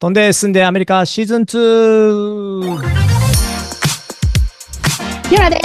飛んで住んでアメリカシーズン 2! ゆらで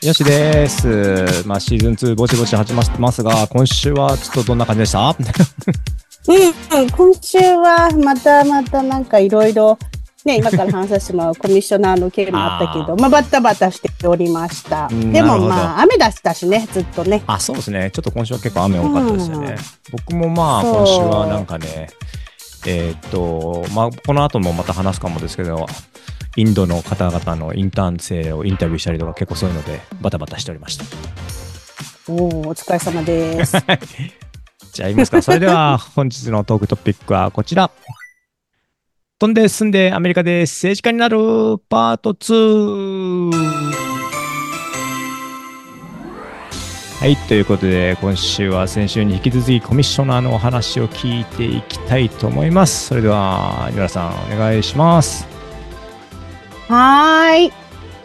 す。よしです。まあ、シーズン2ぼちぼち始まってますが、今週はちょっとどんな感じでした？うん、うん、今週はまたまたなんかいろいろ、ね、今から話させてもらう コミッショナーの件もあったけど、まあバタバタしておりました。うんでもまあ雨出したしね、ずっとね。あ、そうですね。ちょっと今週は結構雨多かったですよね。うん僕もまあ、今週はなんかね、えーっと、まあ、この後もまた話すかもですけど、インドの方々のインターン生をインタビューしたりとか結構そういうのでバタバタしておりました。おお、お疲れ様です。じゃあ、いきますか。それでは、本日のトークトピックはこちら。飛んで住んでアメリカで政治家になるパート2。はい、ということで、今週は先週に引き続きコミッショナーのお話を聞いていきたいと思います。それでは、ニラさん、お願いします。はーい。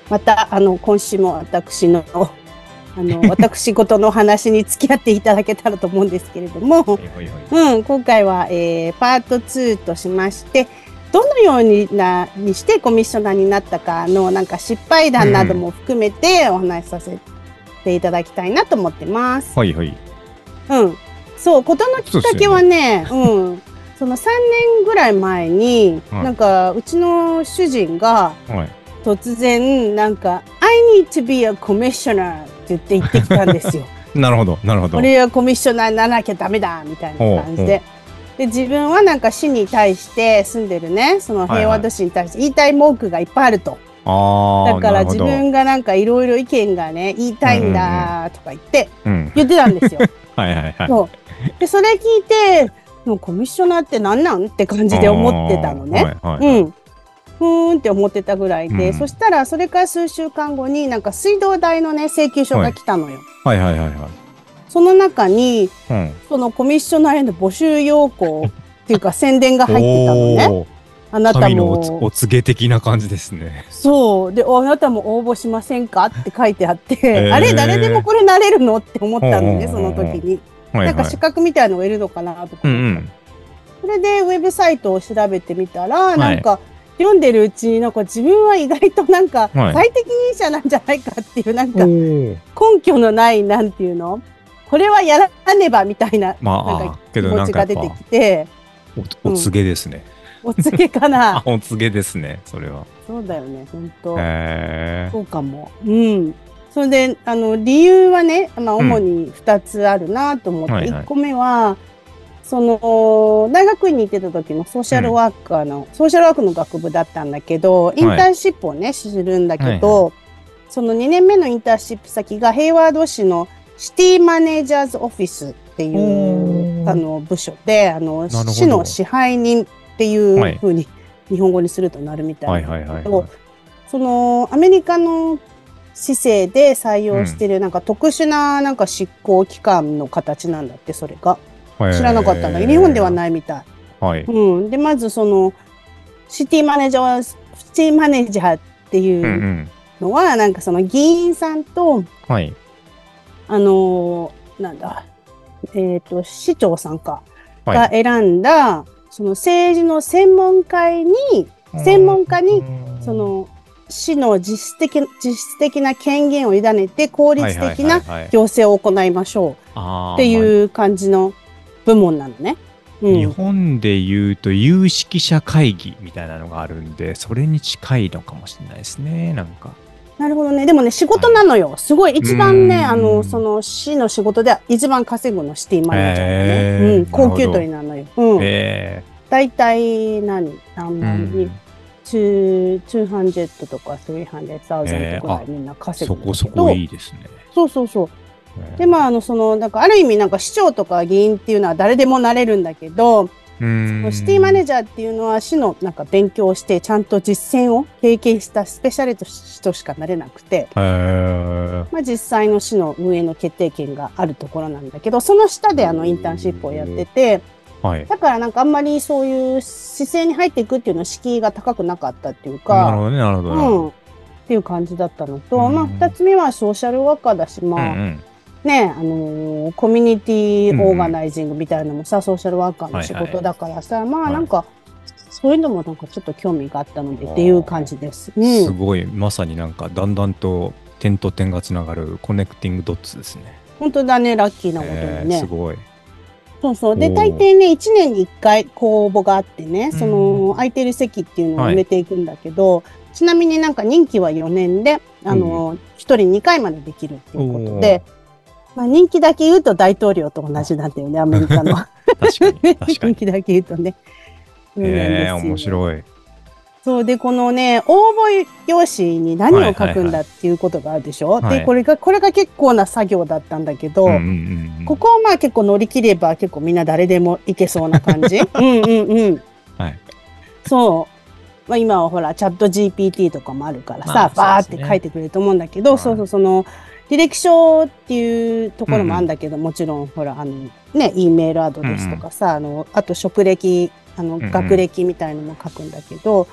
また、あの、今週も私の、あの、私事の話に付き合っていただけたらと思うんですけれども、うん、今回は、えーパート2としまして、どのようになにしてコミッショナーになったかのなんか失敗談なども含めてお話しさせていただきたいなと思ってます。ほいほい。うん。そう、ことのきっかけはね、うん。その3年ぐらい前に、はいなんかうちの主人がはい。突然なんか I need to be a commissioner って言って言ってきたんですよ。なるほど、なるほど。俺はコミッショナーにならなきゃダメだみたいな感じで。で自分はなんか市に対して住んでるねその平和都市に対して言いたい文句がいっぱいあると、だから自分がなんかいろいろ意見がね言いたいんだとか言ってうん。言ってたんですよ。はいはいはい。そうでそれ聞いてもうコミッショナーって何なんって感じで思ってたのね。はいはいはい。うんふーんって思ってたぐらいで、うんそしたらそれから数週間後になんか水道代のね請求書が来たのよ。はいはいはいはい。その中にうん。そのコミッショナーへの募集要項っていうか宣伝が入ってたのね。あなたも。お告げ的な感じですね。そう。であなたも応募しませんかって書いてあって、ー。あれ誰でもこれなれるのって思ったのねほそうの時に、はいはい。なんか資格みたいのがいるのかなとかうんうん。それでウェブサイトを調べてみたら、い。なんか読んでるうちになんか自分は意外となんかはい。最適任者なんじゃないかっていうなんか根拠のないなんていうの？これはやらねばみたいなまなんか気持ちが出てきて。おお告げですね。お告げか あな、お告げですね、それは。そうだよね本当。へそうかも。うん。それで、あの、理由はね、まあ、主に2つあるなと思って、はいはい。1個目は、その、大学院に行ってた時のソーシャルワーカーの、ソーシャルワークの学部だったんだけど、インターンシップをね、するんだけど、その2年目のインターンシップ先が平和都市のシティマネージャーズオフィスっていおう、ー。あの、部署で、あの、市の支配人っていはいうふうに、日本語にするとなるみたいはなそのアメリカの市政で採用してるなんか特殊ななんか執行機関の形なんだってそれが知らなかったんだけど日本ではないみたい。い。はい。うん、でまずそのシティマネージャーシティマネージャーってうんう。いうんのはなんかその議員さんとはい。あのーなんだえっ、と市長さんかはいが選んだその政治の専門会に専門家にそ、の市の実質的実質的な権限を委ねて効率的な行政を行いましょう。っっていう感じの部門なのね。う日ん、本で言うと有識者会議みたいなのがあるんで、それに近いのかもしれないですね、なんか。なるほどね。でもね仕事なのよ。すごい一番ねうん。あのその市の仕事では一番稼ぐのシティマネージャーへね、ー。うん、高級取りなのよ。うん、え大体何？何え万に、2 200とか300,000とかみんな稼ぐそんだけど、こそこいいですね。そうそうそう。でまああのそのなんかある意味なんか市長とか議員っていうのは誰でもなれるんだけど、うん。シティマネージャーっていうのは市のなんか勉強をしてちゃんと実践を経験したスペシャリストしかなれなくて、へー。まあ、実際の市の運営の決定権があるところなんだけどその下であのインターンシップをやっててはい。だからなんかあんまりそういう姿勢に入っていくっていうのは敷居が高くなかったっていうなるか。ほどね、なるほどな。うん、っていう感じだったのと、うんまあ、2つ目はソーシャルワーカーだし、まあ、うんうんね、あのーコミュニティオーガナイジングみたいなのもさ、ソーシャルワーカーの仕はいはい事だからさ、まはいあなんか、そういうのもなんかちょっと興味があったのでっていう感じです。うん。すごい、まさになんかだんだんと点と点がつながるコネクティングドッツですね。本当だね、ラッキーなことえにね。ーすごい。そうそう。で、大抵ね、1年に1回公募があってね、うんその、空いてる席っていうのをはい埋めていくんだけど、ちなみになんか任期は4年で、あの、1人2回までできるっていうことで、まあ人気だけ言うと大統領と同じなんだよね、アメリカの。確かに。確か人に。気だけ言うとね。そうなんですえー、よ面白い。そうで、このね、応募用紙に何を書くんだっていうことがあるでしょ、はいはいで、これが、これが結構な作業だったんだけど、うんうんうんうん。ここをまあ結構乗り切れば結構みんな誰でもいけそうな感じ？うんうんうん。はい。そう。まあ今はほら、チャット GPT とかもあるからさ、まあバーって書いてくれると思うんだけど、はい。そうそう、その、履歴書っていうところもあるんだけど、もちろんほら、あの、ね、E メールアドレスとかさ、あの、あと職歴、あの、んうん。学歴みたいのも書くんだけど、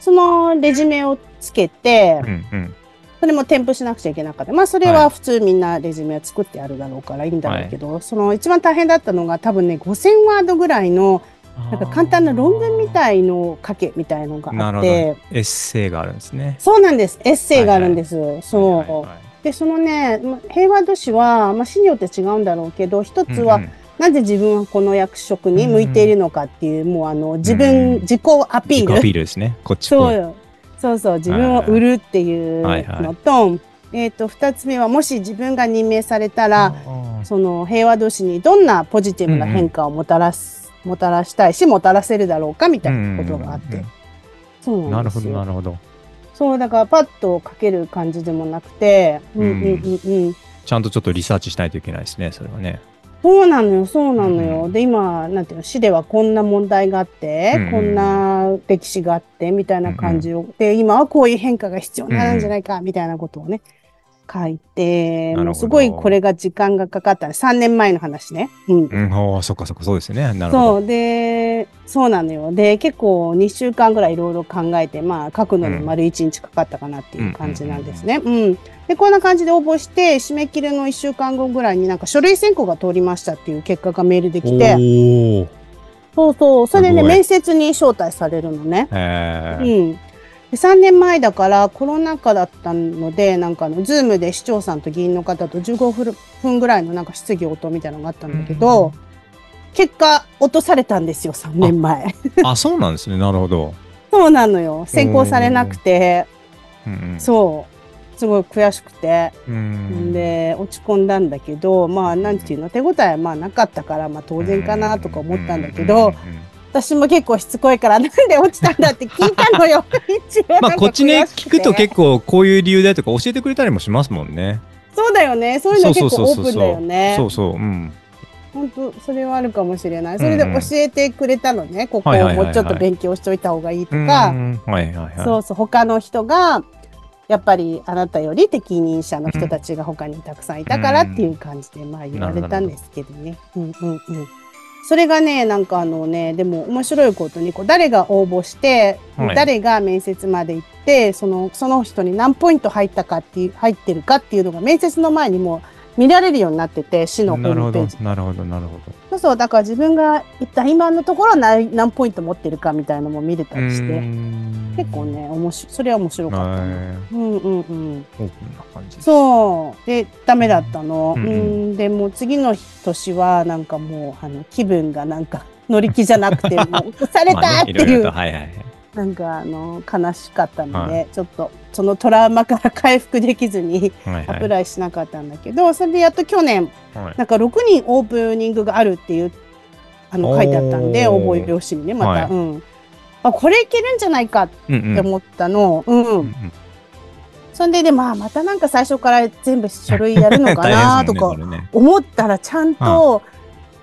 そのレジュメをつけて、うんうん。それも添付しなくちゃいけなかった。まあ、それははい普通みんなレジュメは作ってあるだろうからいいんだろうけど、その一番大変だったのが多分ね、5000ワードぐらいの、なんか簡単な論文みたいのを書けみたいのが。あって、エッセイがあるんですね。そうなんです。エッセイがあるんです。そう。はいはいはいで、そのね、ま平和都市は、まあ、市によって違うんだろうけど、一つは、うんうんなぜ自分はこの役職に向いているのかっていう、もうあの、自分、うん自己アピール。自己アピールですね。こっち。そうよ。そうそう、自分を売るっていうはいはいのと、えっ、と、二つ目は、もし自分が任命されたら、あその平和都市にどんなポジティブな変化をもたらす、もたらしたいし、もたらせるだろうかみたいなことがあって。そうーなんるほど、なですよ。なるほど。そう、だからパッと書ける感じでもなくて、うんうんうんうん。ちゃんとちょっとリサーチしないといけないですね、それはね。そうなのよ、そうなのよ。うんで、今、なんていうの、市ではこんな問題があって、うんこんな歴史があって、みたいな感じを。で、今はこういう変化が必要なんじゃないか、みたいなことをね、書いて、もうすごいこれが時間がかかった。3年前の話ね。うん。うん、ああ、そっかそっか、そうですね。なるほど。そう。で、そうなのよ。で、結構2週間ぐらいいろいろ考えて、まあ、書くのに丸1日かかったかなっていう感じなんですね。うん。で、こんな感じで応募して、締め切りの1週間後ぐらいになんか書類選考が通りましたっていう結果がメールできて、そうそう、それですごい面接に招待されるのね。うん。で3年前だからコロナ禍だったので、なんかあの、ズームで市長さんと議員の方と15分ぐらいのなんか質疑応答みたいなのがあったんだけど、結果落とされたんですよ、3年前。あ、そうなんですね。なるほど。そうなのよ。選考されなくて、うんうんそう。すごい悔しくて。うんで、落ち込んだんだけど、まあ、なんていうの、手応えはまあなかったから、まあ当然かなとか思ったんだけど、私も結構しつこいから、なんで落ちたんだって聞いたのよ。まあ、こっちね、聞くと結構こういう理由だよとか教えてくれたりもしますもんね。そうだよね。そういうの結構オープンだよね。そうそう。うん。本当それはあるかもしれない。それで教えてくれたのね。ここをもうちょっと勉強しといた方がいいとうか。そうそう、他の人が、やっぱりあなたより適任者の人たちが他にたくさんいたからっていう感じで、まあ言われたんですけどね。うんうんうん。それがね、なんかあのね、でも面白いことに、こう誰が応募して、はい誰が面接まで行って、その、その人に何ポイント入ったかっていう、入ってるかっていうのが面接の前にも見られるようになってて、市のホなるほどームページ。、なるほど、なるほど。そうそう、だから自分が行った今のところ何何ポイント持ってるかみたいなのも見れたりして、結構ね、面白い、それは面白かった。うんうんうん。オープンな感じです。そう。で、ダメだったの。ううんん、で、もう次の年は、なんかもう、あの、気分がなんか、乗り気じゃなくて、もう、されまたっていう、あねろろとはいはいはい。なんか、あの、悲しかったので、はちょっと、そのトラウマから回復できずに、はいはい。アプライしなかったんだけど、それでやっと去年、はい。なんか6人オープニングがあるっていう、あの、書いてあったんで、おー。応募用紙にね、また、はい。うん。あ、これいけるんじゃないかって思ったの、うん、うんうん。そんでで、まあ、またなんか最初から全部書類やるのかなとか 思ったら、ちゃんと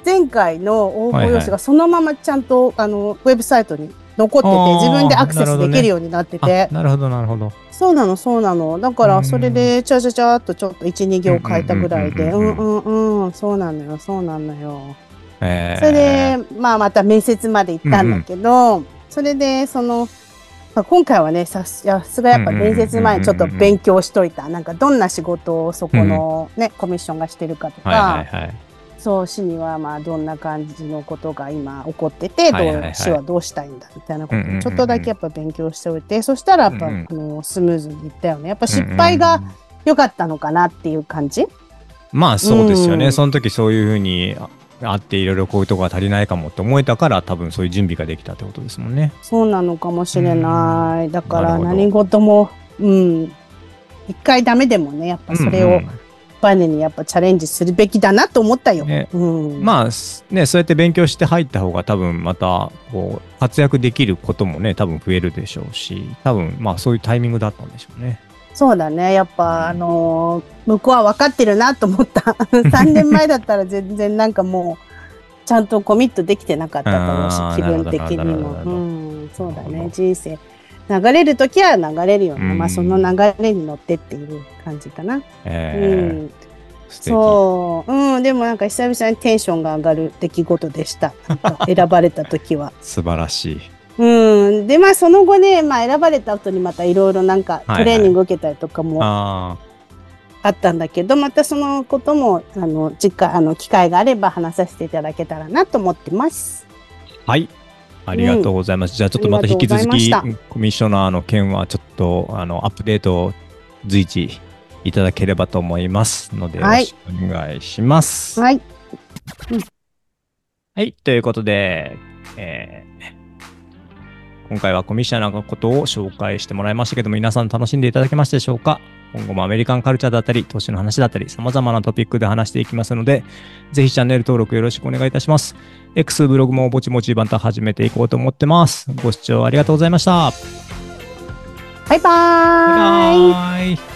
前回の応募用紙がそのままちゃんと、あの、ウェブサイトに残ってて、自分でアクセスできるようになってて、あなるほど、なるほど。そうなの、そうなの。だから、うんそれで、ちゃちゃちゃっとちょっと1、2行書いたぐらいで、ううんんうんうんうん、そうなのよ、そうなのよ。えーそれで、まあ、また面接まで行ったんだけど、それで、その、まあ、今回はね、さすがやっぱ面接前にちょっと勉強しといた。なんかどんな仕事をそこのね、コミッションがしてるかとか、はいはいはい。そう、市にはまあどんな感じのことが今起こってて、どはいはいは市はどうしたいんだみたいなことうんうんうんうんをちょっとだけやっぱ勉強しておいて、そしたらやっぱ、うんうんあのスムーズにいったよね。やっぱ失敗が良かったのかなっていう感じ？まあそうですよね、うんその時そういうふうにああっていろいろこういうとこが足りないかもって思えたから多分そういう準備ができたってことですもんね。そうなのかもしれない。だから何事も、うん、一回ダメでもね、やっぱそれをうんうんバネにやっぱチャレンジするべきだなと思ったよ。ねうん、まあねそうやって勉強して入った方が多分またこう活躍できることもね多分増えるでしょうし多分まあそういうタイミングだったんでしょうね。そうだね。やっぱ、あの向こうは分かってるなと思った。3年前だったら全然なんかもう、ちゃんとコミットできてなかったと思うし、気分的にも。うん、そうだね。人生。流れるときは流れるよね。うんまあ、その流れに乗ってっていう感じかな。えーうん。そう。うん、でもなんか久々にテンションが上がる出来事でした。選ばれたときは。素晴らしい。うん。で、まあその後ね、まあ選ばれた後にまたいろいろなんかトレーニング受けたりとかもああったんだけど、またそのことも、あの、次回、あの、機会があれば話させていただけたらなと思ってます。あはい。ありがとうございます。じゃあちょっとまた引き続きコミッショナーの件はちょっとあのアップデートを随時いただければと思いますので、はいよろしくお願いします。はい。はい、ということで、えー今回はコミッショナーのことを紹介してもらいましたけども、皆さん楽しんでいただけましたでしょうか？今後もアメリカンカルチャーだったり、投資の話だったり、様々なトピックで話していきますので、ぜひチャンネル登録よろしくお願いいたします。X ブログもぼちぼちまた始めていこうと思ってます。ご視聴ありがとうございました。バイバーイ。バイバーイ